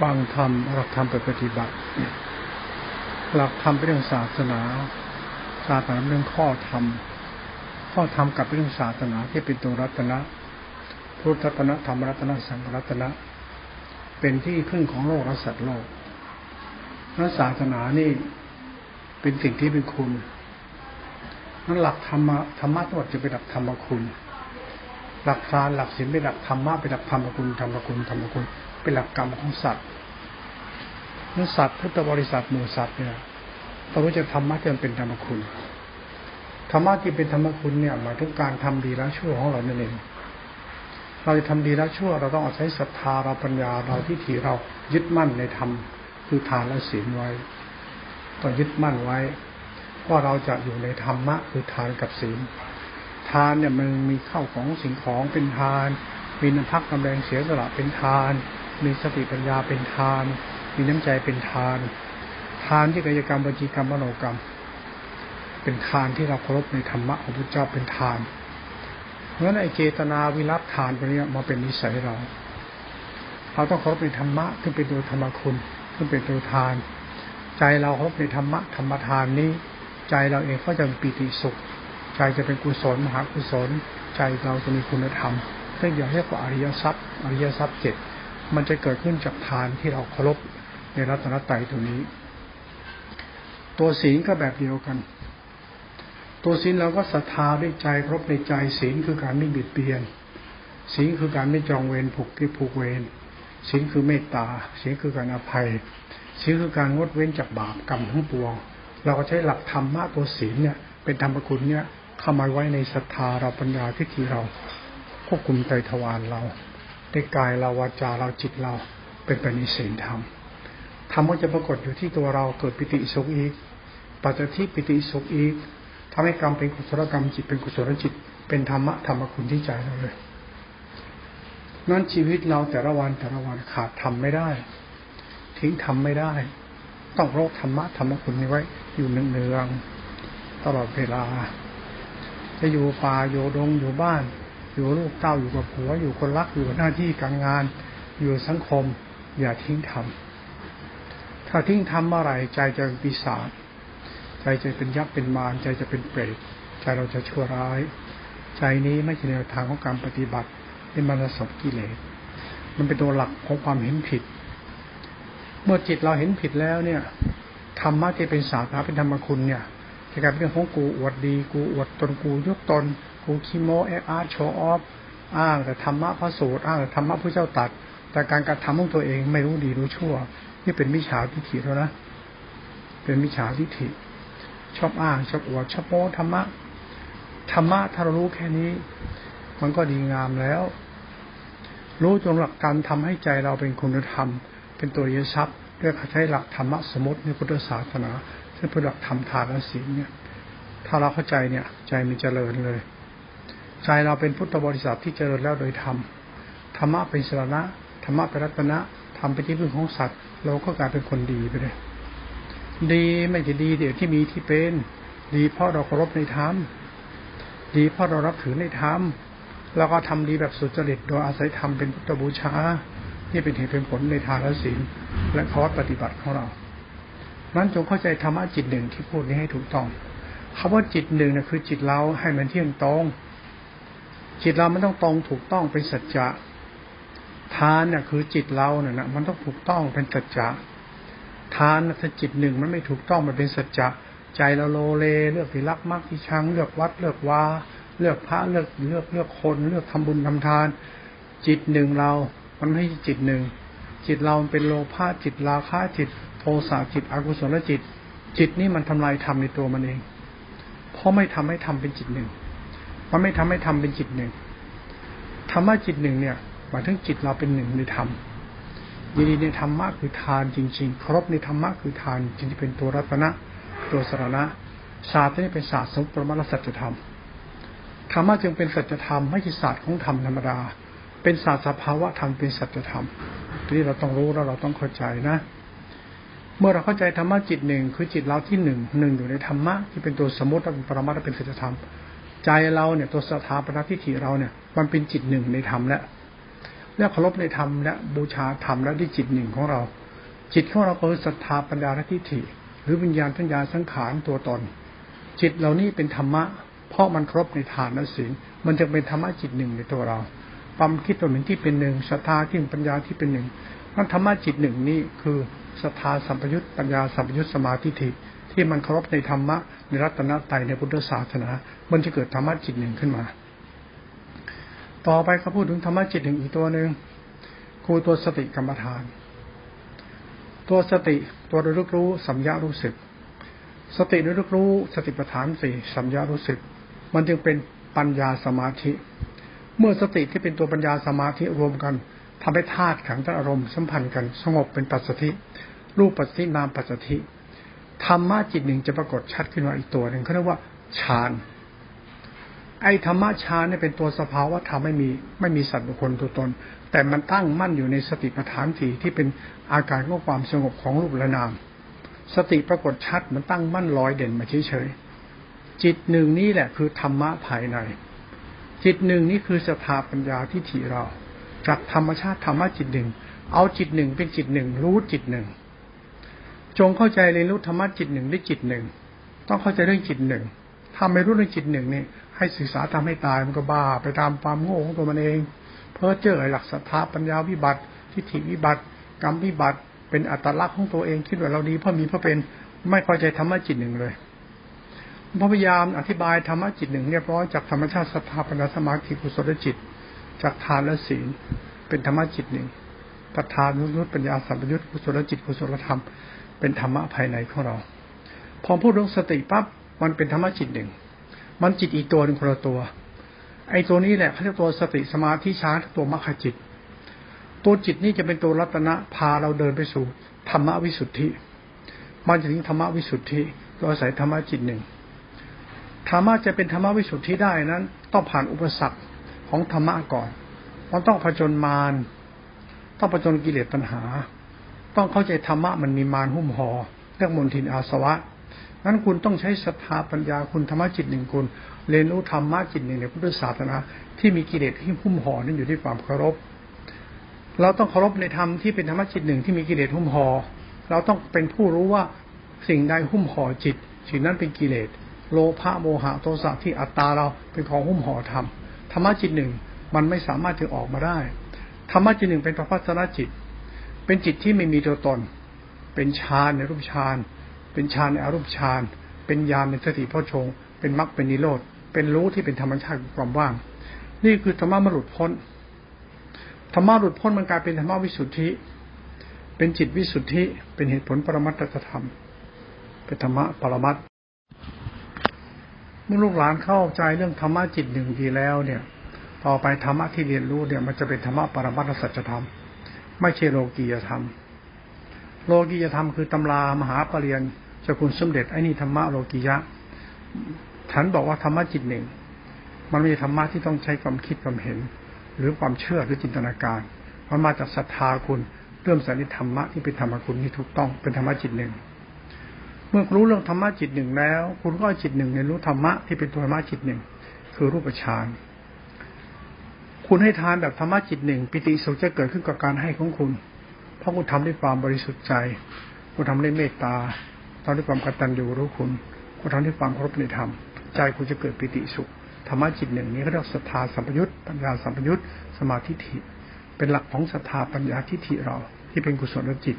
ฟังธรรมหลักธรรมไปปฏิบัติ หลักธรรมเป็นเรื่องศาสนา ศาสนาเป็นเรื่องข้อธรรม ข้อธรรมกับเรื่องศาสนาที่เป็นตัวรัตนะ พุทธรัตนะธรรมรัตนะสังรัตนะ เป็นที่พึ่งของโลกและสัตว์โลกนั้นศาสนานี่เป็นสิ่งที่เป็นคุณนั้นหลักธรรมะธรรมะทั้งหมดจะเป็นหลักธรรมคุณ หลักการหลักศีลเป็นหลักธรรมะเป็นหลักธรรมคุณธรรมคุณธรรมคุณ เป็นหลักกรรมของสัตว์นั่นสัตว์พุทธบริษัทหมู่สัตว์เนี่ยต้องรู้จักธรรมะที่มันเป็นธรรมคุณธรรมะที่เป็นธรรมคุณเนี่ยหมายถึงการทำดีและชั่วของเรานั่นเองเราจะทำดีและชั่ว เราต้องเอาใช้ศรัทธาเราปัญญาเราที่ถีเรายึดมั่นในธรรมคือทานและศีลไว้ต้องยึดมั่นไว้ว่าเราจะอยู่ในธรรมะคือทานกับศีลทานเนี่ยมันมีเข้าของสิ่งของเป็นทาน มีน้ำพักน้ำแรงเสียสละเป็นทาน มีสติปัญญาเป็นทาน มีน้ำใจเป็นทาน ทานที่กายกรรมบัญชีกรรมมโนกรรม เป็นทานที่เราเคารพในธรรมะของพระเจ้าเป็นทาน เพราะฉะนั้นไอเจตนาวิรับทานตัวนี้มาเป็นนิสัยเรา เราต้องเคารพในธรรมะที่เป็นตัวธรรมคุณที่เป็นตัวทาน ใจเราเคารพในธรรมะธรรมทานนี้ ใจเราเองก็จะมีปิติสุข ใจจะเป็นกุศลมหากุศล ใจเราจะมีคุณธรรมซึ่งอย่างเรียกว่าอริยทรัพย์อริยทรัพย์เจ็ด มันจะเกิดขึ้นจากทานที่เราเคารพในรัตนตรัยตรงนี้ ตัวศีลก็แบบเดียวกัน ตัวศีลเราก็ศรัทธาด้วยใจครบในใจศีลคือการไม่บิดเบียนศีลคือการไม่จองเวรผูกที่ผูกเวรศีลคือเมตตาศีลคือการอภัยศีลคือการงดเว้นจากบาปกรรมทั้งปวง เราก็ใช้หลักธรรมะตัวศีลเนี่ย เป็นธรรมคุณเนี่ยเข้ามาไว้ในศรัทธาเราปัญญาทิฏฐิเรา ควบคุมใจทวารเรา ได้กายเราวาจาเราจิตเราเป็นไปในศีลธรรมธรรมก็จะปรากฏอยู่ที่ตัวเราเกิดปิติสุขอีกปัจจทิปิติสุขอีกทำให้กรรมเป็นกุศลกรรมจิตเป็นกุศลจิต เป็นธรรมะธรรมคุณที่ใจเราเลยนั่นชีวิตเราแต่ละวันแต่ละวันขาดทำไม่ได้ ทิ้งทำไม่ได้ ต้องรบธรรมะธรรมคุณนี้ไว้ อยู่เนืองๆตลอดเวลา จะอยู่ป่าอยู่ดงอยู่บ้าน อยู่ลูกเต้าอยู่กับผัวอยู่คนรักอยู่หน้าที่การงาน อยู่สังคม อย่าทิ้งทำถ้าทิ้งทำเมื่อไรใจจะเป็นปีศาจใจจะเป็นยักษ์เป็นมารใจจะเป็นเปรตใจเราจะชั่วร้าย ใจนี้ไม่ใช่แนวทางของการปฏิบัติเป็นมรสพกิเลสมันเป็นตัวหลักของความเห็นผิด เมื่อจิตเราเห็นผิดแล้วเนี่ยธรรมะที่เป็นศาสนาเป็นธรรมคุณเนี่ยจะกลายเป็นเรื่องของกูอวดดี กูอวดตนกูยกตน กูคิโมเออาร์โชออฟอ้างแต่ธรรมะพระสูตรอ้างแต่ธรรมะพระเจ้าตัด แต่การกระทำของตัวเองไม่รู้ดีรู้ชั่ว นี่เป็นมิจฉาทิฏฐิแล้วนะเป็นมิจฉาทิฏฐิ ชอบอ้างชอบอวดชอบโม้ธรรมะธรรมะถ้าเรารู้แค่นี้ มันก็ดีงามแล้ว รู้จงหลักการทำให้ใจเราเป็นคุณธรรม เป็นตัวเยชัพเรียกใช้หลักธรรมะสมมติในพุทธศาสนาซึ่งเป็นหลักธรรมทานและศีลเนี่ย ถ้าเราเข้าใจเนี่ย ใจมันเจริญเลย ใจเราเป็นพุทธบริษัทที่เจริญแล้วโดยธรรมธรรมะเป็นสาระธรรมะเป็นรัตนะธรรมเป็นที่พึ่งของสัตว์ เราก็กลายเป็นคนดีไปเลย ดีไม่ใช่ดีเดี๋ยวที่มีที่เป็น ดีเพราะเราเคารพในธรรมดีเพราะเรารับถือในธรรมแล้วก็ทำดีแบบสุจริตโดยอาศัยธรรมเป็นพุทธบูชาที่เป็นเหตุเป็นผลในทานและศีลและข้อปฏิบัติของเรานั้นจงเข้าใจธรรมะจิตหนึ่งที่พูดนี้ให้ถูกต้องคาว่าจิตหนึ่งนะคือจิตเราให้มันเที่ยงตรง จิตเรามันต้องตรงถูกต้องเป็นสัจจะทานเนี่ยคือจิตเราเนี่ยนะมันต้องถูกต้องเป็นสัจจะทานถ้าจิตหนึ่งมันไม่ถูกต้องมันเป็นสัจจะใจเราโลเล เลือกที่รักมากที่ชัง เลือกวัดเลือกวาเลือกพระเลือกเลือกเลือกคน เลือกทำบุญทำทาน จิตหนึ่งเรา มันไม่ใช่จิตหนึ่งจิตเราเป็นโลภะจิตราคะจิต โทสะจิตอกุศลจิต จิตนี้มันทำลายธรรมในตัวมันเองเพราะไม่ทำให้ทำเป็นจิตหนึ่ง มันไม่ทำให้ทำเป็นจิตหนึ่งธรรมะจิตหนึ่งเนี่ยหมายถึงจิตเราเป็นหนึ่งในธรรมยินดีในธรรมะคือทานจริง ๆ ครบในธรรมะคือทานจริงที่เป็นตัวรัตนะตัวสารณะศาสตร์นี้เป็นศาสตร์สมปรมาสัจธรรมธรรมะจึงเป็นสัจธรรมไม่ใช่ศาสตร์ของธรรมธรรมดา เป็นศาสตร์สภาวะธรรมเป็นสัจธรรมทีนี้เราต้องรู้แล้วเราต้องเข้าใจนะ เมื่อเราเข้าใจธรรมะจิตหนึ่งคือจิตเราที่หนึ่งหนึ่งอยู่ในธรรมะที่เป็นตัวสมมติเป็นปรมัตถ์เป็นสัจธรรม ใจเราเนี่ยตัวสถาปนทิฏฐิเราเนี่ย มันเป็นจิตหนึ่งในธรรมแล้วและเคารพในธรรมและบูชาธรรมและด้วยจิตหนึ่งของเรา จิตของเราคือศรัทธาปัญญาทิฏฐิ หรือวิญญาณทัญญาสังขารตัวตน จิตเหล่านี้เป็นธรรมะ เพราะมันครบในฐานและศีลมันจะเป็นธรรมะจิตหนึ่งในตัวเราความคิดตัวหนึ่งที่เป็นหนึ่งศรัทธาที่ปัญญาที่เป็นหนึ่งนั่นธรรมะจิตหนึ่งนี้คือศรัทธาสัมปยุตปัญญาสัมปยุตสมาธิิที่ ที่มันเคารพในธรรมะในรัตนตรัยในพุทธศาสนา มันจะเกิดธรรมะจิตหนึ่งขึ้นมา ต่อไปเขาพูดถึงธรรมะจิตหนึ่งอีกตัวหนึ่งคือตัวสติกรรมฐาน ตัวสติตัวระลึกรู้สัมยารู้สึก สติระลึกรู้สติปัฏฐานสี่สัมยารู้สึก มันจึงเป็นปัญญาสมาธิ เมื่อสติที่เป็นตัวปัญญาสมาธิรวมกันทำให้ธาตุขันธ์อารมณ์สัมพันธ์กัน สงบเป็นปัจสถิรูปปัจสถินามปัจสถิ ธรรมะจิตหนึ่งจะปรากฏชัดขึ้นมาอีกตัวหนึ่งเขาเรียกว่าฌานไอ้ธรรมะฌานเนี่ยเป็นตัวสภาวะธรรมไม่มีไม่มีสัตว์บุคคลตัวตน แต่มันตั้งมั่นอยู่ในสติปัฏฐานสี่ที่เป็นอาการของความสงบของรูปและนาม สติปรากฏชัดมันตั้งมั่นลอยเด่นมาเฉยๆจิตหนึ่งนี่แหละคือธรรมะภายใน จิตหนึ่งนี่คือสถาปัญญาที่ถี่เราจากธรรมชาติธรรมะจิตหนึ่ง เอาจิตหนึ่งเป็นจิตหนึ่งรู้จิตหนึ่ง จงเข้าใจเรียนรู้ธรรมะจิตหนึ่งด้วยจิตหนึ่ง ต้องเข้าใจเรื่องจิตหนึ่งถ้าไม่รู้เรื่องจิตหนึ่งนี่ให้ศึกษาทำให้ตายมันก็บ้า ไปตามความโง่ของตัวมันเอง เพ้อเจ้อหลักศรัทธาปัญญาวิบัติทิฏฐิวิบัติ กรรมวิบัติ เป็นอัตลักษณ์ของตัวเองคิดว่าเราดีเพราะมีเพราะเป็นไม่เข้าใจธรรมะจิตหนึ่งเลยพยายามอธิบายธรรมะจิตหนึ่งเรียบร้อยจากธรรมชาติศรัทธาปัญญาสมาธิกุศลจิต จากทานและศีลเป็นธรรมะจิตหนึ่งประธานนุตปัญญาสัมปยุตกุศลจิตกุศลธรรม เป็นธรรมะภายในของเรา พอพูดเรื่องสติปั๊บมันเป็นธรรมะจิตหนึ่ง มันจิตอีกตัวหนึ่งคนละตัว ไอ้ตัวนี้แหละเขาเรียกตัวสติสมาธิชาตัวมรรคจิต ตัวจิตนี่จะเป็นตัวรัตนะพาเราเดินไปสู่ธรรมวิสุทธิ มันจะถึงธรรมวิสุทธิโดยอาศัยธรรมะจิตหนึ่งธรรมะจะเป็นธรรมวิสุทธิได้นั้น ต้องผ่านอุปสรรคของธรรมะก่อน มันต้องผจญมารต้องผจญกิเลสตัณหา ต้องเข้าใจธรรมะมันมีมารหุ้มห่อเรื่องมนทินอาสวะนั้นคุณต้องใช้ศรัทธาปัญญาคุณธรรมะจิตหนึ่งคุณเรียนรู้ธรรมะจิตหนึ่งในพุทธศาสนาที่มีกิเลสที่หุ้มห่อนั้นอยู่ที่ความเคารพ เราต้องเคารพในธรรมที่เป็นธรรมะจิตหนึ่งที่มีกิเลสหุ้มห่อเราต้องเป็นผู้รู้ว่าสิ่งใดหุ้มห่อจิตสิ่งนั้นเป็นกิเลสโลภะโมหะโทสะที่อัตตาเราเป็นของหุ้มห่อธรรมธรรมะจิตหนึ่งมันไม่สามารถจะออกมาได้ธรรมะจิตหนึ่งเป็นพระพัฒนจิต เป็นจิตที่ไม่มีตัวตน เป็นฌานในรูปฌาน เป็นฌานในอรูปฌาน เป็นญาณในสติพ่อชง เป็นมรรคเป็นนิโรธ เป็นรู้ที่เป็นธรรมชาติความว่าง นี่คือธรรมะมรุดพ้น ธรรมะหลุดพ้นมันกลายเป็นธรรมะวิสุทธิ เป็นจิตวิสุทธิ เป็นเหตุผลปรมัตถธรรม เป็นธรรมะปรมัตเมื่อลูกหลานเข้าใจเรื่องธรรมะจิตหนึ่งดีแล้วเนี่ย ต่อไปธรรมะที่เรียนรู้เนี่ยมันจะเป็นธรรมะปรมัตถสัจธรรม ไม่ใช่โลกียธรรม โลกียธรรมคือตำรามหาปรริญญาจ้าคุณสมเด็จไอ้นี่ธรรมะโลกียะฉันบอกว่าธรรมะจิตหนึ่ง มันไม่ใช่ธรรมะที่ต้องใช้ความคิดความเห็น หรือความเชื่อหรือจินตนาการมันมาจากศรัทธาคุณเริ่มสันนิธรรมะที่เป็นธรรมคุณที่ถูกต้องเป็นธรรมะจิตหนึ่ง เมื่อรู้เรื่องธรรมะจิตหนึ่งแล้ว คุณก็จิตหนึ่งในรู้ธรรมะที่เป็นตัวธรรมะจิตหนึ่ง คือรูปฌาน คุณให้ทานแบบธรรมะจิตหนึ่งปิติสุขจะเกิดขึ้นกับการให้ของคุณ เพราะคุณทำด้วยความบริสุทธิ์ใจ คุณทำด้วยเมตตาทำด้วยความกตัญญูรู้คุณ คุณทำด้วยความเคารพในธรรม ใจคุณจะเกิดปิติสุขธรรมะจิตหนึ่งนี้เขาเรียกศรัทธาสัมปยุตปัญญาสัมปยุตสมาธิิเป็นหลักของศรัทธาปัญญาทิฏฐิเรา ที่เป็นกุศลจิต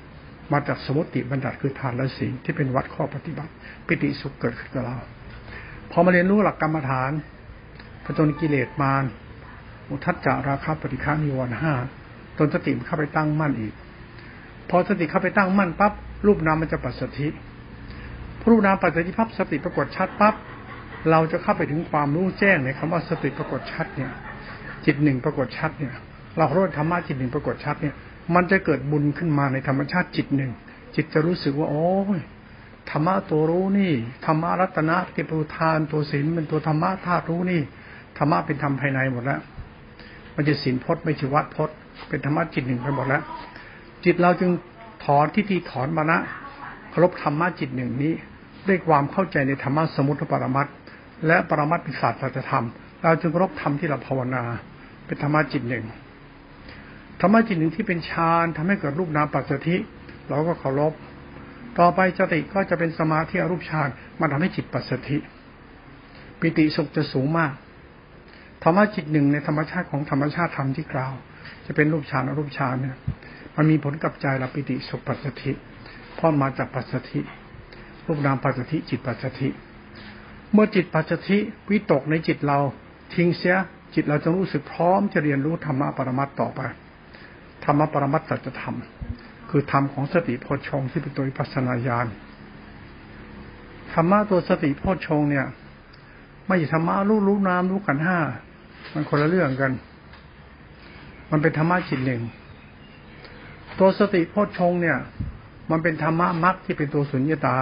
มาจากสมุติบัญญัติคือทานและศีลที่เป็นวัดข้อปฏิบัติ ปิติสุขเกิดขึ้นกับเรา พอมาเรียนรู้หลักกรรมฐานผจญกิเลสมาร อุทัศจาราคาปฏิฆานิวรณ์ห้าตนสติเข้าไปตั้งมั่นอีก พอสติเข้าไปตั้งมั่นปั๊บรูปนามมันจะปัสสธิรูปนามปัสสธิพับสติปรากฏชัดปั๊บเราจะเข้าไปถึงความรู้แจ้งในคำว่าสติปรากฏชัดเนี่ย จิตหนึ่งปรากฏชัดเนี่ย เรารู้ธรรมะจิตหนึ่งปรากฏชัดเนี่ย มันจะเกิดบุญขึ้นมาในธรรมชาติจิตหนึ่ง จิตจะรู้สึกว่าโอ้ยธรรมะตัวรู้นี่ธรรมะรัตนะที่เป็นทานตัวศีลเป็นตัวธรรมะธาตุรู้นี่ธรรมะเป็นธรรมภายในหมดแล้ว มันจะสินพจน์ไม่ใช่วัดพจน์ เป็นธรรมะจิตหนึ่งไปหมดแล้ว จิตเราจึงถอนที่ที่ถอนมานะครบธรรมะจิตหนึ่งนี้ด้วยความเข้าใจในธรรมะสมุทรปรมัตและปรมัตเป็นศาสตร์สัจธรรม เราจึงรบธรรมที่เราภาวนา เป็นธรรมะจิตหนึ่งธรรมะจิตหนึ่งที่เป็นฌานทำให้เกิดรูปนามปัจจธิเราก็เคารพต่อไปสติก็จะเป็นสมาธิอรูปฌานมันทำให้จิตปัจจธิปิติสุขจะสูงมาก ธรรมะจิตหนึ่งในธรรมชาติของธรรมชาติธรรมที่กล่าว จะเป็นรูปฌานอรูปฌานเนี่ยมันมีผลกับใจเราปิติสุขปัจจธิพราะมาจากปัจจธิรูปนามปัจจธิจิตปัจจธิเมื่อจิตปัจจธิวิตกในจิตเราทิ้งเสียจิตเราจะรู้สึกพร้อมจะเรียนรู้ธรรมะปรมัตต่อไปธรรมะปรมัตสัจธรรมคือธรรมของสติโพชงที่เป็นตัวปัสนาญาณธรรมะตัวสติโพชงเนี่ย ไม่ใช่ธรรมะรู้รู้น้ำรู้กันห้า มันคนละเรื่องกัน มันเป็นธรรมะจิตหนึ่ง ตัวสติโพชฌงเนี่ย มันเป็นธรรมะมรรคที่เป็นตัวสุญญตา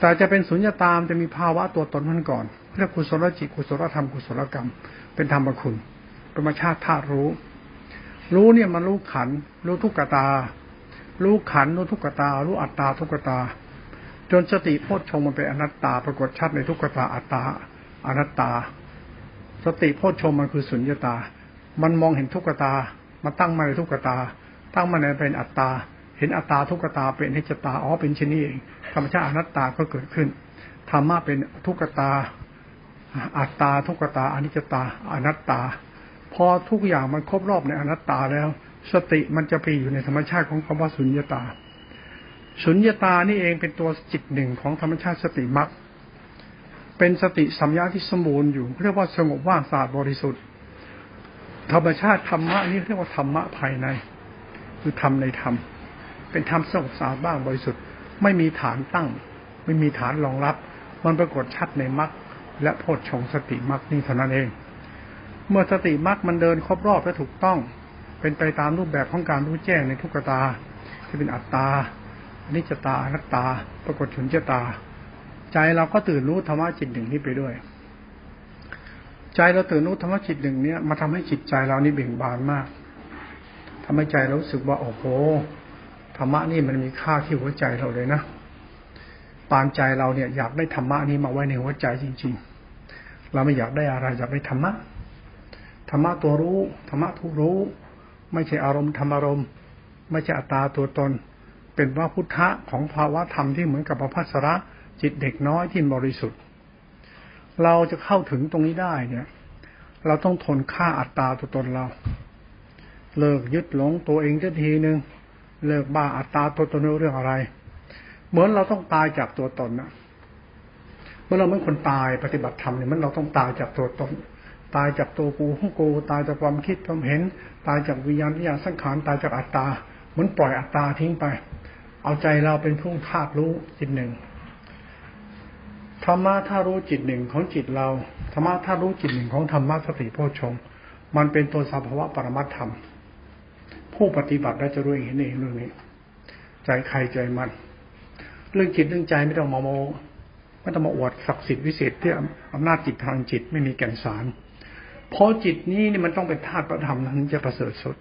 แต่จะเป็นสุญญตามจะมีภาวะตัวตนมันก่อนเรียกกุศลจิตกุศลธรรมกุศลกรรม เป็นธรรมคุณเป็นมชาติธาตุรู้ รู้เนี่ยมันรู้ขัน รู้ทุกขตา รู้ขันรู้ทุกขตา รู้อัตตาทุกขตา จนสติโพชฌงมันเป็นอนัตตา ปรากฏชัดในทุกขตาอัตตาอนัตตา สติโพชฌงมันคือสุญญตา มันมองเห็นทุกขตา มันตั้งมาในทุกขตา ตั้งมาในเป็นอัตตา เห็นอัตตาทุกขตาเป็นนิจตา อ๋อ เป็นชนิดเอง ธรรมชาติอนัตตาก็เกิดขึ้น ธรรมะเป็นทุกขตา อัตตาทุกตาอนิจตา อนัตตา พอทุกอย่างมันครบรอบในอนัตตาแล้ว สติมันจะไปอยู่ในธรรมชาติของคำว่าสุญญตา สุญญตานี่เองเป็นตัวจิตหนึ่งของธรรมชาติสติมัก เป็นสติสัมยาที่สมบูรณ์อยู่เรียกว่าสงบว่างสะอาดบริสุทธิ์ ธรรมชาติธรรมะนี่เรียกว่าธรรมะภายใน คือธรรมในธรรม เป็นธรรมสงบสะอาดบ้างบริสุทธิ์ ไม่มีฐานตั้ง ไม่มีฐานรองรับ มันปรากฏชัดในมรรคและโพชฌงสติมรรคนี่เท่านั้นเอง เมื่อสติมรรคมันเดินครบรอบและถูกต้อง เป็นไปตามรูปแบบของการรู้แจ้งในทุกตาที่เป็นอัตตาอนิจจตาอนัตตา ปรากฏฉุนเจตา ใจเราก็ตื่นรู้ธรรมะจิตหนึ่งนี้ไปด้วย ใจเราตื่นรู้ธรรมะจิตหนึ่งเนี้ยมาทำให้จิตใจเรานี่เบ่งบานมากทำให้ใจเราสึกว่าโอ้โหธรรมะนี่มันมีค่าที่หัวใจเราเลยนะปานใจเราเนี่ยอยากได้ธรรมะนี้มาไว้ในหัวใจจริง ๆ เราไม่อยากได้อะไรอยากได้ธรรมะธรรมะตัวรู้ธรรมะทุรู้ ไม่ใช่อารมณ์ธรรมอารมณ์ ไม่ใช่อัตตาตัวตน เป็นว่าพุทธะของภาวะธรรมที่เหมือนกับพระพัสระ จิตเด็กน้อยที่บริสุทธิ์ เราจะเข้าถึงตรงนี้ได้เนี่ย เราต้องทนค่าอัตตาตัวตนเรา เลิกยึดหลงตัวเองทีหนึ่งเลิกบ้าอัตตาตัวตนเรื่องอะไร เหมือนเราต้องตายจากตัวตนนะเมื่อเราเหมือนคนตายปฏิบัติธรรมเนี่ยมันเราต้องตายจากตัวตน ตายจากตัวกูของกูตายจากความคิดความเห็น ตายจากวิญญาณวิญญาณสังขารตายจากอัตตาเหมือนปล่อยอัตตาทิ้งไป เอาใจเราเป็นผู้ธาตุรู้จิตหนึ่ง ธรรมะถ้ารู้จิตหนึ่งของจิตเราธรรมะถ้ารู้จิตหนึ่งของธรรมะสติโพชฌงมันเป็นตัวสภาวะปรมัตธรรม ผู้ปฏิบัติได้จะรู้เห็นเองเรื่องนี้ ใจใครใจมัน เรื่องจิตเรื่องใจไม่ต้องมาโมไม่ต้องมาอวดศักดิ์สิทธิ์วิเศษที่อำนาจจิตทางจิตไม่มีแก่นสารเพราะจิตนี้นี่มันต้องเป็นธาตุประธรรมนั้นจะประเสริฐสุด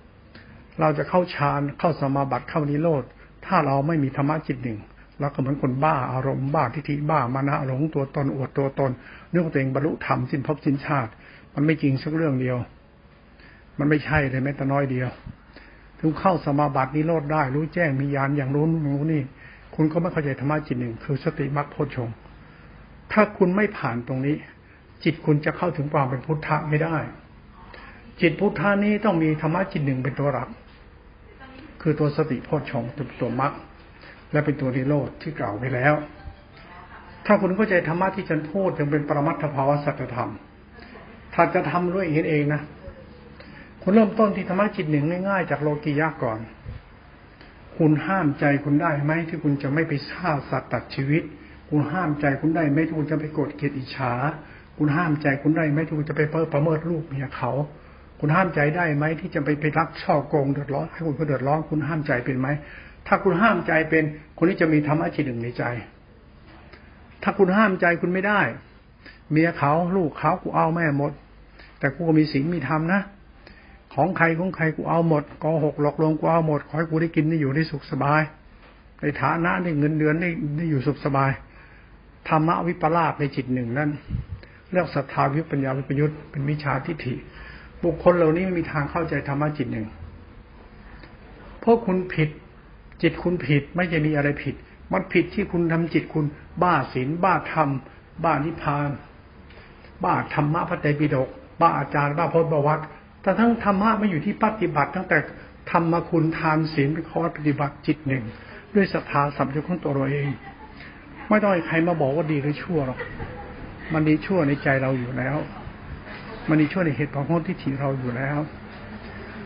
เราจะเข้าฌานเข้าสมาบัติเข้านิโรธถ้าเราไม่มีธรรมะจิตหนึ่ง เราก็เหมือนคนบ้าอารมณ์บ้าทิฏฐิบ้ามานะหลงตัวตนอวดตัวตนเรื่องตัวเองบรรลุธรรมสิ้นภพสิ้นชาติ มันไม่จริงสักเรื่องเดียว มันไม่ใช่เลยแม้แต่น้อยเดียว ถึงเข้าสมาบัตินิโรธได้ รู้แจ้งมีญาณอย่างรู้นู้นี่ คุณก็ไม่เข้าใจธรรมะจิตหนึ่ง คือสติมรรคโพชงถ้าคุณไม่ผ่านตรงนี้ จิตคุณจะเข้าถึงความเป็นพุทธะไม่ได้ จิตพุทธานี้ต้องมีธรรมะจิตหนึ่งเป็นตัวหลัก คือตัวสติโพชงเป็นตัวมรรค และเป็นตัวนิโรธที่กล่าวไปแล้ว ถ้าคุณเข้าใจธรรมะที่ฉันพูดจึงเป็นปรมัตถภาวะสัจธรรมถ้าจะทำด้วยเห็นเองนะคุณเริ่มต้นที่ธรรมะจิตหนึ่งง่ายๆจากโลกียะก่อน คุณห้ามใจคุณได้ไหมที่คุณจะไม่ไปฆ่าสัตว์ตัดชีวิต คุณห้ามใจคุณได้ไหมที่คุณจะไปโกดเกลียดอิจฉา คุณห้ามใจคุณได้ไหมที่คุณจะไปเปิดประเมิดลูกเมียเขา คุณห้ามใจได้ไหมที่จะไปไปรักช่อโกงเดือดร้อนให้คุณเขาเดือดร้อนคุณห้ามใจเป็นไหม ถ้าคุณห้ามใจเป็นคนนี้จะมีธรรมะจิตหนึ่งในใจ ถ้าคุณห้ามใจคุณไม่ได้ เมียเขาลูกเขากูเอาแม่หมด แต่กูก็มีศีลมีธรรมนะของใครของใครกูเอาหมดกอหกหลอกลวงกูเอาหมดขอให้กูได้กินได้อยู่ได้สุขสบายในฐานะได้เงินเดือนได้ได้อยู่สุขสบายธรรมะวิปลาสในจิตหนึ่งนั้นเรียกศรัทธาวิปัญญาวิปยุทธ์เป็นวิชาทิฏฐิ บุคคลเหล่านี้ไม่มีทางเข้าใจธรรมะจิตหนึ่งเพราะคุณผิด จิตคุณผิดไม่จะมีอะไรผิด มันผิดที่คุณทำจิตคุณ บ้าศีลบ้าธรรม บ้านิพพาน บ้าธรรมะพระไตรปิฎกบ้าอาจารย์บ้าพจน์บวัตแต่ทั้งธรรมะไม่อยู่ที่ปฏิบัติ ตั้งแต่ธรรมคุณทานศีลเป็นข้อปฏิบัติจิตหนึ่ง ด้วยศรัทธาสัมผัสของตัวเราเอง ไม่ต้องให้ใครมาบอกว่าดีหรือชั่วหรอกมันดีชั่วในใจเราอยู่แล้ว มันดีชั่วในเหตุผลของที่ถีเราอยู่แล้ว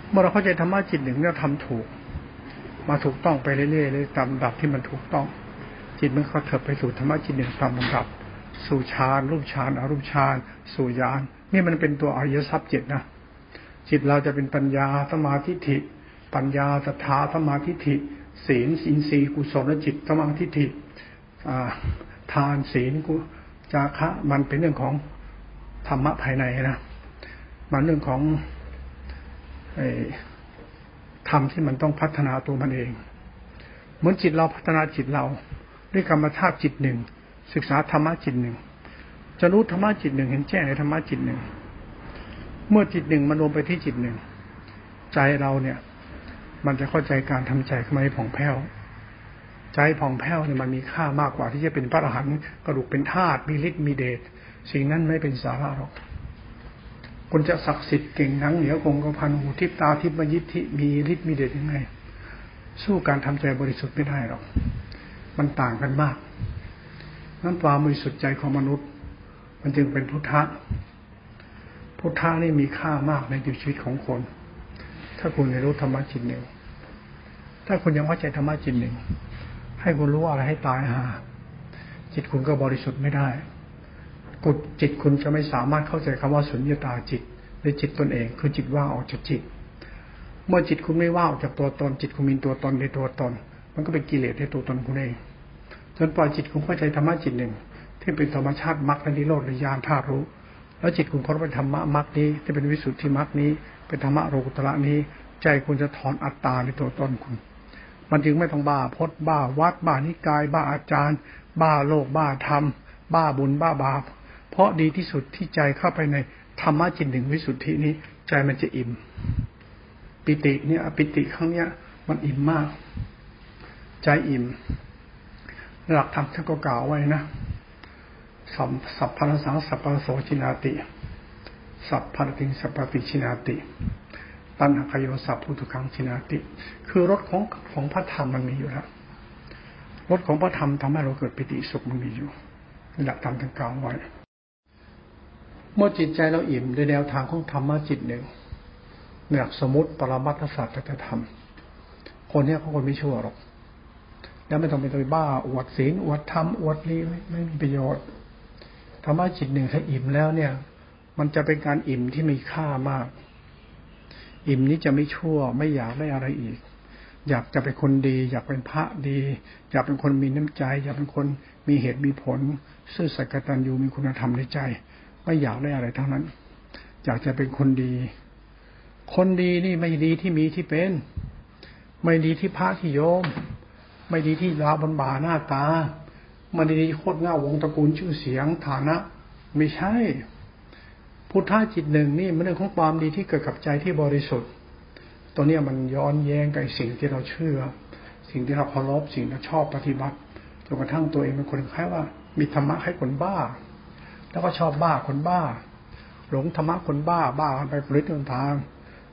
เมื่อเราเข้าใจธรรมะจิตหนึ่งเราทำถูก มาถูกต้องไปเรื่อยๆเลยตามดับที่มันถูกต้อง จิตมันเขาเถิบไปสู่ธรรมะจิตหนึ่งตามลำดับ สู่ฌานรูปฌานอรูปฌานสู่ญาณนี่มันเป็นตัวอริยทรัพย์จิตนะจิตเราจะเป็นปัญญาสมาธิิปัญญาตถาสมาธิิศีลสินสีกุศลจิตสมาธิิทานศีลกุจาคะมันเป็นเรื่องของธรรมะภายในนะ มันเรื่องของ ธรรมที่มันต้องพัฒนาตัวมันเอง เหมือนจิตเราพัฒนาจิตเรา ด้วยกรรมธาตุจิตหนึ่ง ศึกษาธรรมะจิตหนึ่ง จะรู้ธรรมะจิตหนึ่งเห็นแจ้งในธรรมะจิตหนึ่ง เมื่อจิตหนึ่งมันรวมไปที่จิตหนึ่ง ใจเราเนี่ย มันจะเข้าใจการทำใจขึ้นมาให้ผ่องแผ้วใจผ่องแผ้วเนี่ยมันมีค่ามากกว่าที่จะเป็นพระอรหันต์กระดูกเป็นธาตุมีฤทธิ์มีเดชสิ่งนั้นไม่เป็นสาระหรอก คุณจะศักดิ์สิทธิ์เก่งนังเหนียวคงกระพันหูทิพตาทิพมยิทธิมีฤทธิ์มีเดชยังไง สู้การทำใจบริสุทธิ์ไม่ได้หรอก มันต่างกันมากนั้นความบริสุทธิ์ใจของมนุษย์ มันจึงเป็นพุทธะพุทธะนี่มีค่ามากในชีวิตของคน ถ้าคุณได้รู้ธรรมะจิตหนึ่งถ้าคุณยังว่าใจธรรมะจิตหนึ่งให้คุณรู้อะไรให้ตายหา จิตคุณก็บริสุทธิ์ไม่ได้ กุดจิตคุณจะไม่สามารถเข้าใจคำว่าสุญญตาจิตในจิตตนเองคือจิตว่างออกจากจิต เมื่อจิตคุณไม่ว่างออกจากตัวตน จิตคุณมีตัวตนในตัวตน มันก็เป็นกิเลสในตัวตนคุณเองจนปล่อยจิตคุณเข้าใจธรรมะจิตหนึ่ง ที่เป็นธรรมชาติมรรคและนิโรธและญาณธาตุรู้ แล้วจิตคุณเขาเป็นธรรมะมรรคนี้ที่เป็นวิสุทธิมรรคนี้ เป็นธรรมะโลกุตระนี้ ใจคุณจะถอนอัตตาในตัวตนคุณ มันจึงไม่ต้องบ้าพดบ้าวัดบ้านิกาย บ้าอาจารย์ บ้าโลกบ้าธรรมบ้าบุญบ้าบาป เพราะดีที่สุดที่ใจเข้าไปในธรรมะจิตหนึ่งวิสุทธินี้ ใจมันจะอิ่ม ปิติเนี่ยปิติครั้งเนี้ย มันอิ่มมาก ใจอิ่ม หลักธรรมท่านก็กล่าวไว้นะสัมสัพพะสังสัพพะโสชินาติ สัพพะติงสัพพติชินาติ ตัณหคโยสัพพุทุขังชินาติ คือรถของของพระธรรมมันมีอยู่แล้วรถของพระธรรมทำให้เราเกิดปิติสุขมันมีอยู่หลักธรรมทั้งกล่าวไว้ เมื่อจิตใจเราอิ่มในแนวทางของธรรมะจิตหนึ่งเนือสมมติปรมัตถศาสตรธรรม คนเนี้ยเขาคนไม่ชั่วหรอก แล้วไม่ต้องไปตัวบ้า อวดศีลอวดธรรมอวดนี้ไม่ไม่มีประโยชน์ธรรมะจิตหนึ่งถ้าอิ่มแล้วเนี่ย มันจะเป็นการอิ่มที่มีค่ามาก อิ่มนี้จะไม่ชั่ว ไม่อยากได้อะไรอีก อยากจะเป็นคนดี อยากเป็นพระดี อยากเป็นคนมีน้ำใจ อยากเป็นคนมีเหตุมีผลซื่อสัตย์กตัญญูมีคุณธรรมในใจ ไม่อยากได้อะไรทั้งนั้น อยากจะเป็นคนดี คนดีนี่ไม่ดีที่มีที่เป็น ไม่ดีที่พระที่โยม ไม่ดีที่ลาบนบ่าหน้าตาไม่ดีโคตรเงาวงตระกูลชื่อเสียงฐานะ ไม่ใช่ พุทธะจิตหนึ่งนี่มันเรื่องของความดีที่เกิดกับใจที่บริสุทธิ์ ตัวนี้มันย้อนแย้งกับสิ่งที่เราเชื่อ สิ่งที่เราเคารพสิ่งที่เราชอบปฏิบัติจนกระทั่งตัวเองเป็นคนคล้ายว่า มีธรรมะให้คนบ้า แล้วก็ชอบบ้าคนบ้า หลงธรรมะคนบ้าบ้าไปปริศทาง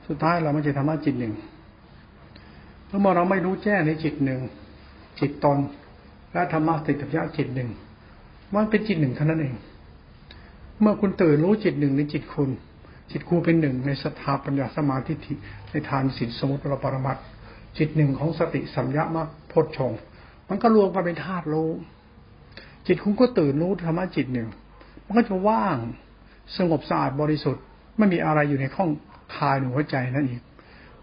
สุดท้ายเราไม่ใช่ธรรมะจิตหนึ่งเมื่อเราไม่รู้แจ้งในจิตหนึ่ง จิตตน และธรรมะติดกับยะจิตหนึ่ง มันเป็นจิตหนึ่งเท่านั้นเอง เมื่อคุณตื่นรู้จิตหนึ่งในจิตคุณ จิตคูเป็นหนึ่งในสถาปัญญาสมาธิิในทานศีลสมุติรปรมัตจิตหนึ่งของสติสัมยามรรคพชงมันก็รวมกันเป็นธาตุรู้จิตคุณก็ตื่นรู้ธรรมะจิตหนึ่ง มันก็จะว่างสงบสะอาดบริสุทธิ์ ไม่มีอะไรอยู่ในข้องคายหนูหัวใจนั่นเอง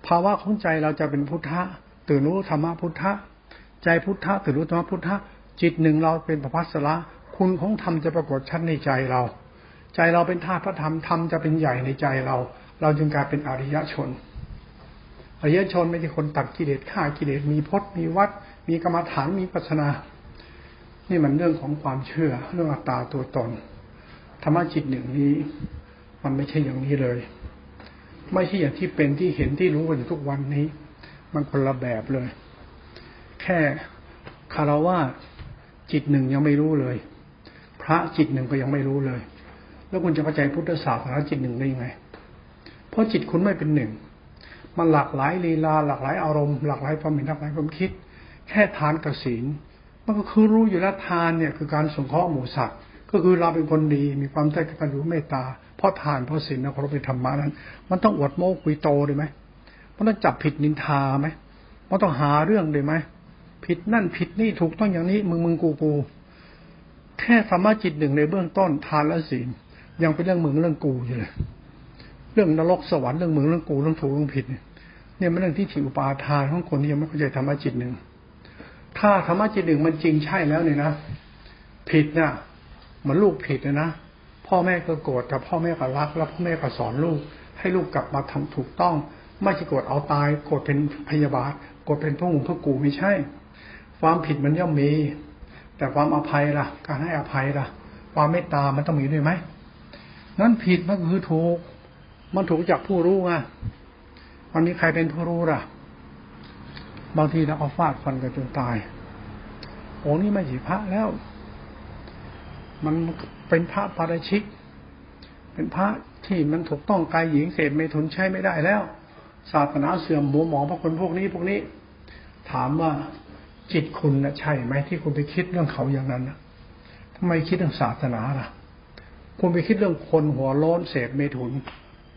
ภาวะของใจเราจะเป็นพุทธะตื่นรู้ธรรมะพุทธะใจพุทธะตื่นรู้ธรรมะพุทธะจิตหนึ่งเราเป็นประพัสละคุณของธรรมจะปรากฏชัดในใจเรา ใจเราเป็นธาตุพระธรรมธรรมจะเป็นใหญ่ในใจเรา เราจึงกลายเป็นอริยชน อริยชนไม่ใช่คนตัดกิเลสฆ่ากิเลสมีพจน์มีวัด มีกรรมฐานมีปัสนา นี่มันเรื่องของความเชื่อเรื่องอัตตาตัวตน ธรรมะจิตหนึ่งนี้ มันไม่ใช่อย่างนี้เลย ไม่ใช่อย่างที่เป็นที่เห็นที่รู้กันอยู่ทุกวันนี้ มันคนละแบบเลย แค่คารวะจิตหนึ่งยังไม่รู้เลย พระจิตหนึ่งก็ยังไม่รู้เลย แล้วคุณจะเข้าใจพุทธศาสนาจิตหนึ่งได้ยังไง เพราะจิตคุณไม่เป็นหนึ่ง มันหลากหลายลีลา หลากหลายอารมณ์ หลากหลายความเห็นหลากหลายความคิด แค่ทานกับศีลมันก็คือรู้อยู่แล้วทานเนี่ยคือการสงเคราะห์หมู่สัตว์ ก็คือเราเป็นคนดีมีความใจกตัญญูเมตตาเพราะทานเพราะศีลนะเพราะเป็นธรรมะนั้น มันต้องอวดโม้คุยโตเลยไหมมันต้องจับผิดนินทาไหมมันต้องหาเรื่องเลยไหมผิดนั่นผิดนี่ถูกต้องอย่างนี้มึงมึงกูกูแค่ธรรมะจิตหนึ่งในเบื้องต้นทานและศีลยังเป็นเรื่องมึงเรื่องกูอยู่เลยเรื่องนรกสวรรค์เรื่องมึงเรื่องกูเรื่องถูกเรื่องผิดเนี่ยเนี่ยมันเรื่องที่ถิอุปาทานของคนที่ยังไม่เข้าใจธรรมะจิตหนึ่งถ้าธรรมะจิตหนึ่งมันจริงใช่แล้วเนี่ยนะผิดเนี่ย เหมือนลูกผิดนะนะพ่อแม่ก็โกรธแต่พ่อแม่ก็รัก แล้วพ่อแม่ก็สอนลูก ให้ลูกกลับมาทำถูกต้อง ไม่ใช่โกรธเอาตายโกรธเป็นพยาบาทโกรธเป็นพวกหงพวกกูไม่ใช่ ความผิดมันย่อมมี แต่ความอภัยล่ะ การให้อภัยล่ะ ความเมตตามันต้องมีด้วยไหมนั้นผิดมันคือถูก มันถูกจากผู้รู้ไงมันมีใครเป็นผู้รู้ล่ะ บางทีเราเอาฟาดฟันกันจนตายโอ้นี่ไม่ใช่พระแล้ว มันเป็นพระปาราชิก เป็นพระที่มันถูกต้องกายหญิงเสพเมถุนใช้ไม่ได้แล้ว ศาสนาเสื่อมหมัวหมองพวกคนพวกนี้พวกนี้ ถามว่าจิตคุณนะใช่ไหมที่คุณไปคิดเรื่องเขาอย่างนั้นนะทำไมคิดเรื่องศาสนาล่ะ คุณไปคิดเรื่องคนหัวโล้นเสพเมถุน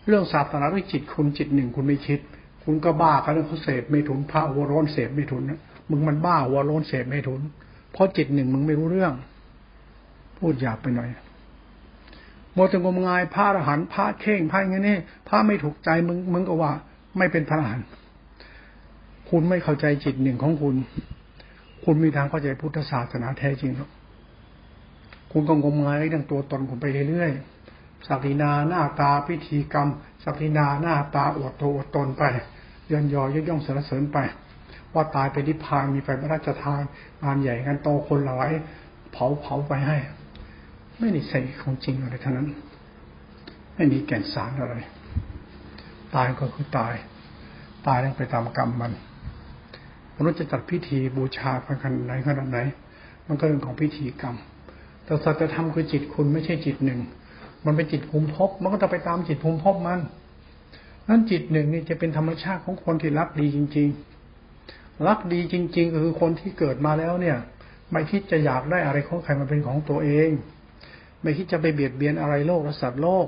เรื่องศาสนาด้วยจิตคุณจิตหนึ่งคุณไม่คิด คุณก็บ้ากันเรื่องเขาเสพเมถุนพระหัวโล้นเสพเมถุนนะมึงมันบ้าหัวโล้นเสพเมถุน เพราะจิตหนึ่งมึงไม่รู้เรื่อง พูดหยาบไปหน่อยโมตงมงายพระอรหันต์พระเข่งพระอย่างนี้พระไม่ถูกใจมึงมึงก็ว่า ไม่เป็นพระอรหันต์คุณไม่เข้าใจจิตหนึ่งของคุณ คุณมีทางเข้าใจพุทธศาสนาแท้จริงหรอกคุณก็งมงายเรื่องตัวตนคุณไปเรื่อยๆสักดินาหน้าตาพิธีกรรมสักดินาหน้าตาอวดตัวอวดตนไปยันยอยย่องสรรเสริญไป ว่าตายไปนิพพานมีไฟพระราชทานงานใหญ่งานโตคนหลายเผาเผาไปให้ ไม่ได้ใส่ของจริงอะไรทั้งนั้น ไม่มีแก่นสารอะไร ตายก็คือตาย ตายต้องไปตามกรรมมันมนุษย์จะจัดพิธีบูชาขนาดไหนขนาดไหน มันก็เรื่องของพิธีกรรม แต่สัจธรรมคือจิตคุณไม่ใช่จิตหนึ่ง มันเป็นจิตภูมิภพ มันก็จะไปตามจิตภูมิภพมัน นั้นจิตหนึ่งนี่จะเป็นธรรมชาติของคนที่รักดีจริง ๆ รักดีจริง ๆ คือคนที่เกิดมาแล้วเนี่ย ไม่คิดจะอยากได้อะไรของใครมาเป็นของตัวเอง ไม่คิดจะไปเบียดเบียนอะไรโลกและสัตว์โลก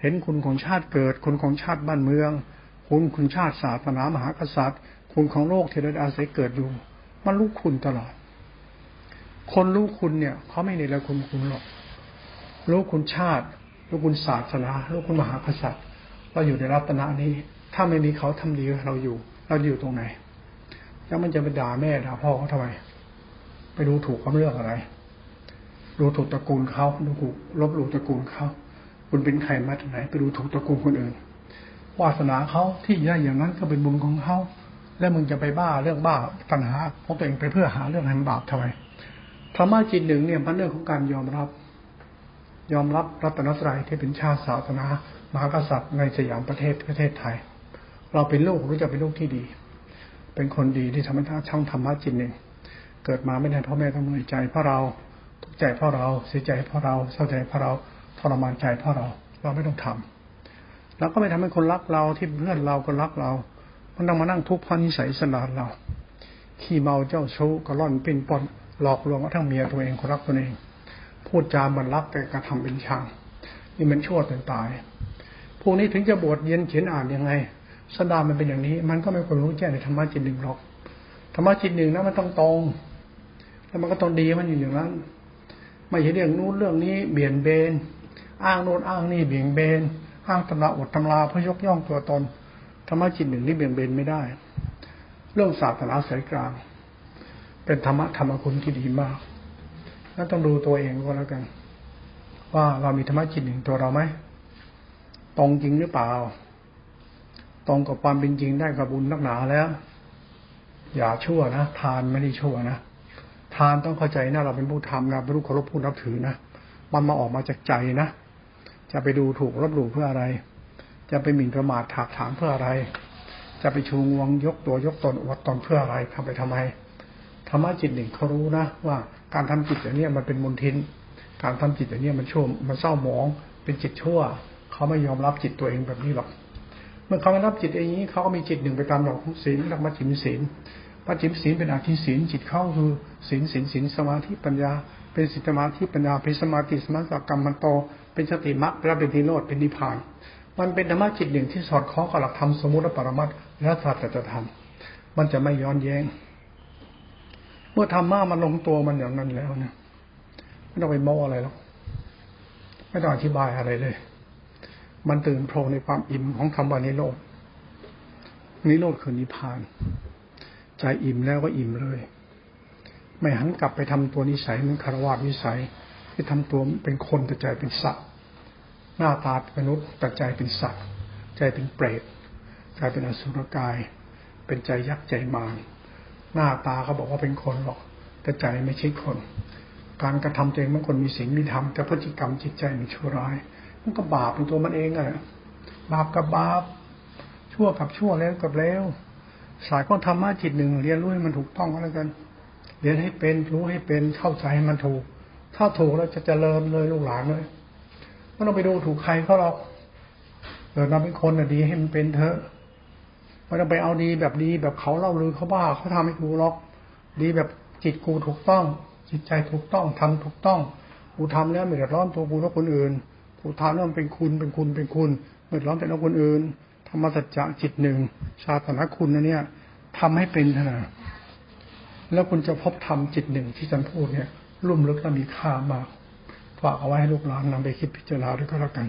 เห็นคุณของชาติเกิด คุณของชาติบ้านเมือง คุณคุณชาติศาสนามหากษัตริย์ คุณของโลกที่เราอาศัยเกิดอยู่ มันรู้คุณตลอด คนรู้คุณเนี่ยเขาไม่ในละคุณคุณหรอกรู้คุณชาติรู้คุณศาสนารู้คุณมหากษัตริย์ เราอยู่ในรัตนะนี้ ถ้าไม่มีเขาทำดีเราอยู่ เราอยู่ตรงไหนแล้วมันจะไปด่าแม่ด่าพ่อเขาทำไม ไปดูถูกเขาเรื่องอะไร ดูถูกตระกูลเขาดูถูกลบหลู่ตระกูลเขาคุณเป็นใครมาจากไหนไปดูถูกตระกูลคนอื่นวาสนาเขาที่ได้อย่างนั้นก็เป็นบุญของเขาแล้วมึงจะไปบ้าเรื่องบ้าตัณหาของตัวเองไปเพื่อหาเรื่องให้มันบาปทำไมธรรมะจิตหนึ่งเนี่ยมันเรื่องของการยอมรับ ยอมรับรัตนตรัยที่เป็นชาติศาสนามหากษัตริย์ในสยามประเทศประเทศไทย เราเป็นลูกรู้จะเป็นลูกที่ดี เป็นคนดีที่ทำให้ท่าช่างธรรมะจิตหนึ่งเกิดมาไม่ได้พ่อแม่ต้องเหนื่อยใจเพราะเรา ทุกใจเพราะเราเสียใจเพราะเราเศร้าใจเพราะเราทรมานใจเพราะเรา เราไม่ต้องทำเราก็ไม่ทำให้คนรักเราที่เพื่อนเราก็รักเรา มันต้องมานั่งทุกข์เพราะนิสัยสนานเรา ขี้เมาเจ้าชู้ก็ล่อนปิ้นปอนหลอกลวงกระทั่งเมียตัวเองคนรักตัวเอง พูดจาบันรักแต่กระทำเป็นช่างนี่มันชั่วจนตาย พวกนี้ถึงจะบวชเย็นเขียนอ่านยังไงสดามันเป็นอย่างนี้ มันก็ไม่ควรรู้แจ้งในธรรมะจิตหนึ่งหรอกธรรมะจิตหนึ่งนะมันต้องตรงแล้วมันก็ต้องดีมันอยู่อย่างนั้น ไม่ใช่เรื่องนู้นเรื่องนี้เบี่ยนเบน อ้างโน้นอ้างนี่เบี่ยงเบน อ้างตำราอดตำราเพื่อยกย่องตัวตนธรรมะจิตหนึ่งนี่เบี่ยงเบนไม่ได้ เรื่องศาสนาสายกลาง เป็นธรรมะธรรมคุณที่ดีมากแล้วต้องดูตัวเองก็แล้วกัน ว่าเรามีธรรมะจิตหนึ่งตัวเราไหมตรงจริงหรือเปล่า ตรงกับความเป็นจริงได้กับบุญนักหนาแล้ว อย่าชั่วนะทานไม่ได้ชั่วนะ ทานต้องเข้าใจนะเราเป็นผู้ทำนะเป็นผู้เคารพผู้นับถือนะมันมาออกมาจากใจนะจะไปดูถูกลบหลู่เพื่ออะไร จะไปหมิ่นประมาทถากถางเพื่ออะไร จะไปชูงวงยกตัวยกตนอวดตนเพื่ออะไรทำไปทำไมธรรมะจิตหนึ่งเขารู้นะว่าการทำจิตอย่างนี้มันเป็นมลทิน การทำจิตอย่างนี้มันชั่วมันเศร้าหมอง เป็นจิตชั่ว เขาไม่ยอมรับจิตตัวเองแบบนี้หรอก เมื่อเขาไม่รับจิตอย่างนี้เขาก็มีจิตหนึ่งไปตามหลักของศีลหลักมัจฉิมศีล มัจฉิมศีลเป็นอาทิศีลจิตเข้าคือศีลศีลศีลสมาธิปัญญา เป็นสิสมาธิปัญญาเป็นสมาธิสมาธิกรรมมันโต เป็นสติมรรคและเป็นทีโนดเป็นนิพพาน มันเป็นธรรมะจิตหนึ่งที่สอดคล้องกับหลักธรรมสมมติและปรมัตถ์และสัจธรรม มันจะไม่ย้อนแย้ง เมื่อธรรมะมันลงตัวมันอย่างนั้นแล้วเนี่ยไม่ต้องไปโม้อะไรหรอกไม่ต้องอธิบายอะไรเลย มันตื่นโพลในความอิ่มของคำว่านิโรธนิโรธคือนิพพาน ใจอิ่มแล้วก็อิ่มเลย ไม่หันกลับไปทำตัวนิสัยมันคารวะนิสัย ที่ทำตัวเป็นคนแต่ใจเป็นสัตว์หน้าตาเป็นมนุษย์แต่ใจเป็นสัตว์ใจเป็นเปรตใจเป็นอสุรกาย เป็นใจยักษ์ใจมารหน้าตาเขาบอกว่าเป็นคนหรอก แต่ใจไม่ใช่คน การกระทำตัวเองมันคนมีสิ่งมีธรรมแต่พฤติกรรมจิตใจมันชั่วร้าย มันก็บาปเป็นตัวมันเองอะบาปกับบาปชั่วกับชั่วแล้วกับแล้ว สายก็ธรรมะจิตหนึ่งเรียนรู้ให้มันถูกต้องก็แล้วกัน เรียนให้เป็นรู้ให้เป็นเข้าใจให้มันถูก ถ้าถูกแล้วจะเจริญเลยลูกหลานเลยไม่ต้องไปดูถูกใครเขาหรอกเกิดมาเป็นคนดีให้มันเป็นเถอะไม่ต้องไปเอาดีแบบดีแบบเขาเล่าลือเขาบ้าเขาทำให้กูหรอก ดีแบบจิตกูถูกต้อง จิตใจถูกต้องทำถูกต้องกูทำแล้วไม่เดือดร้อนตัวกูแล้วคนอื่นกูทำแล้วมันเป็นคุณเป็นคุณเป็นคุณไม่เดือดร้อนแต่ละคนอื่น รรมสัจจะจิตหนึ่งชาตนคุณนะเนี่ยทำให้เป็นเถอะแล้วคุณจะพบธรรมจิตหนึ่งที่ฉันพูดเนี่ย ลุ่มลึกและมีค่ามากฝากเอาไว้ให้ลูกหลานนำไปคิดพิจารณาด้วยก็แล้วกัน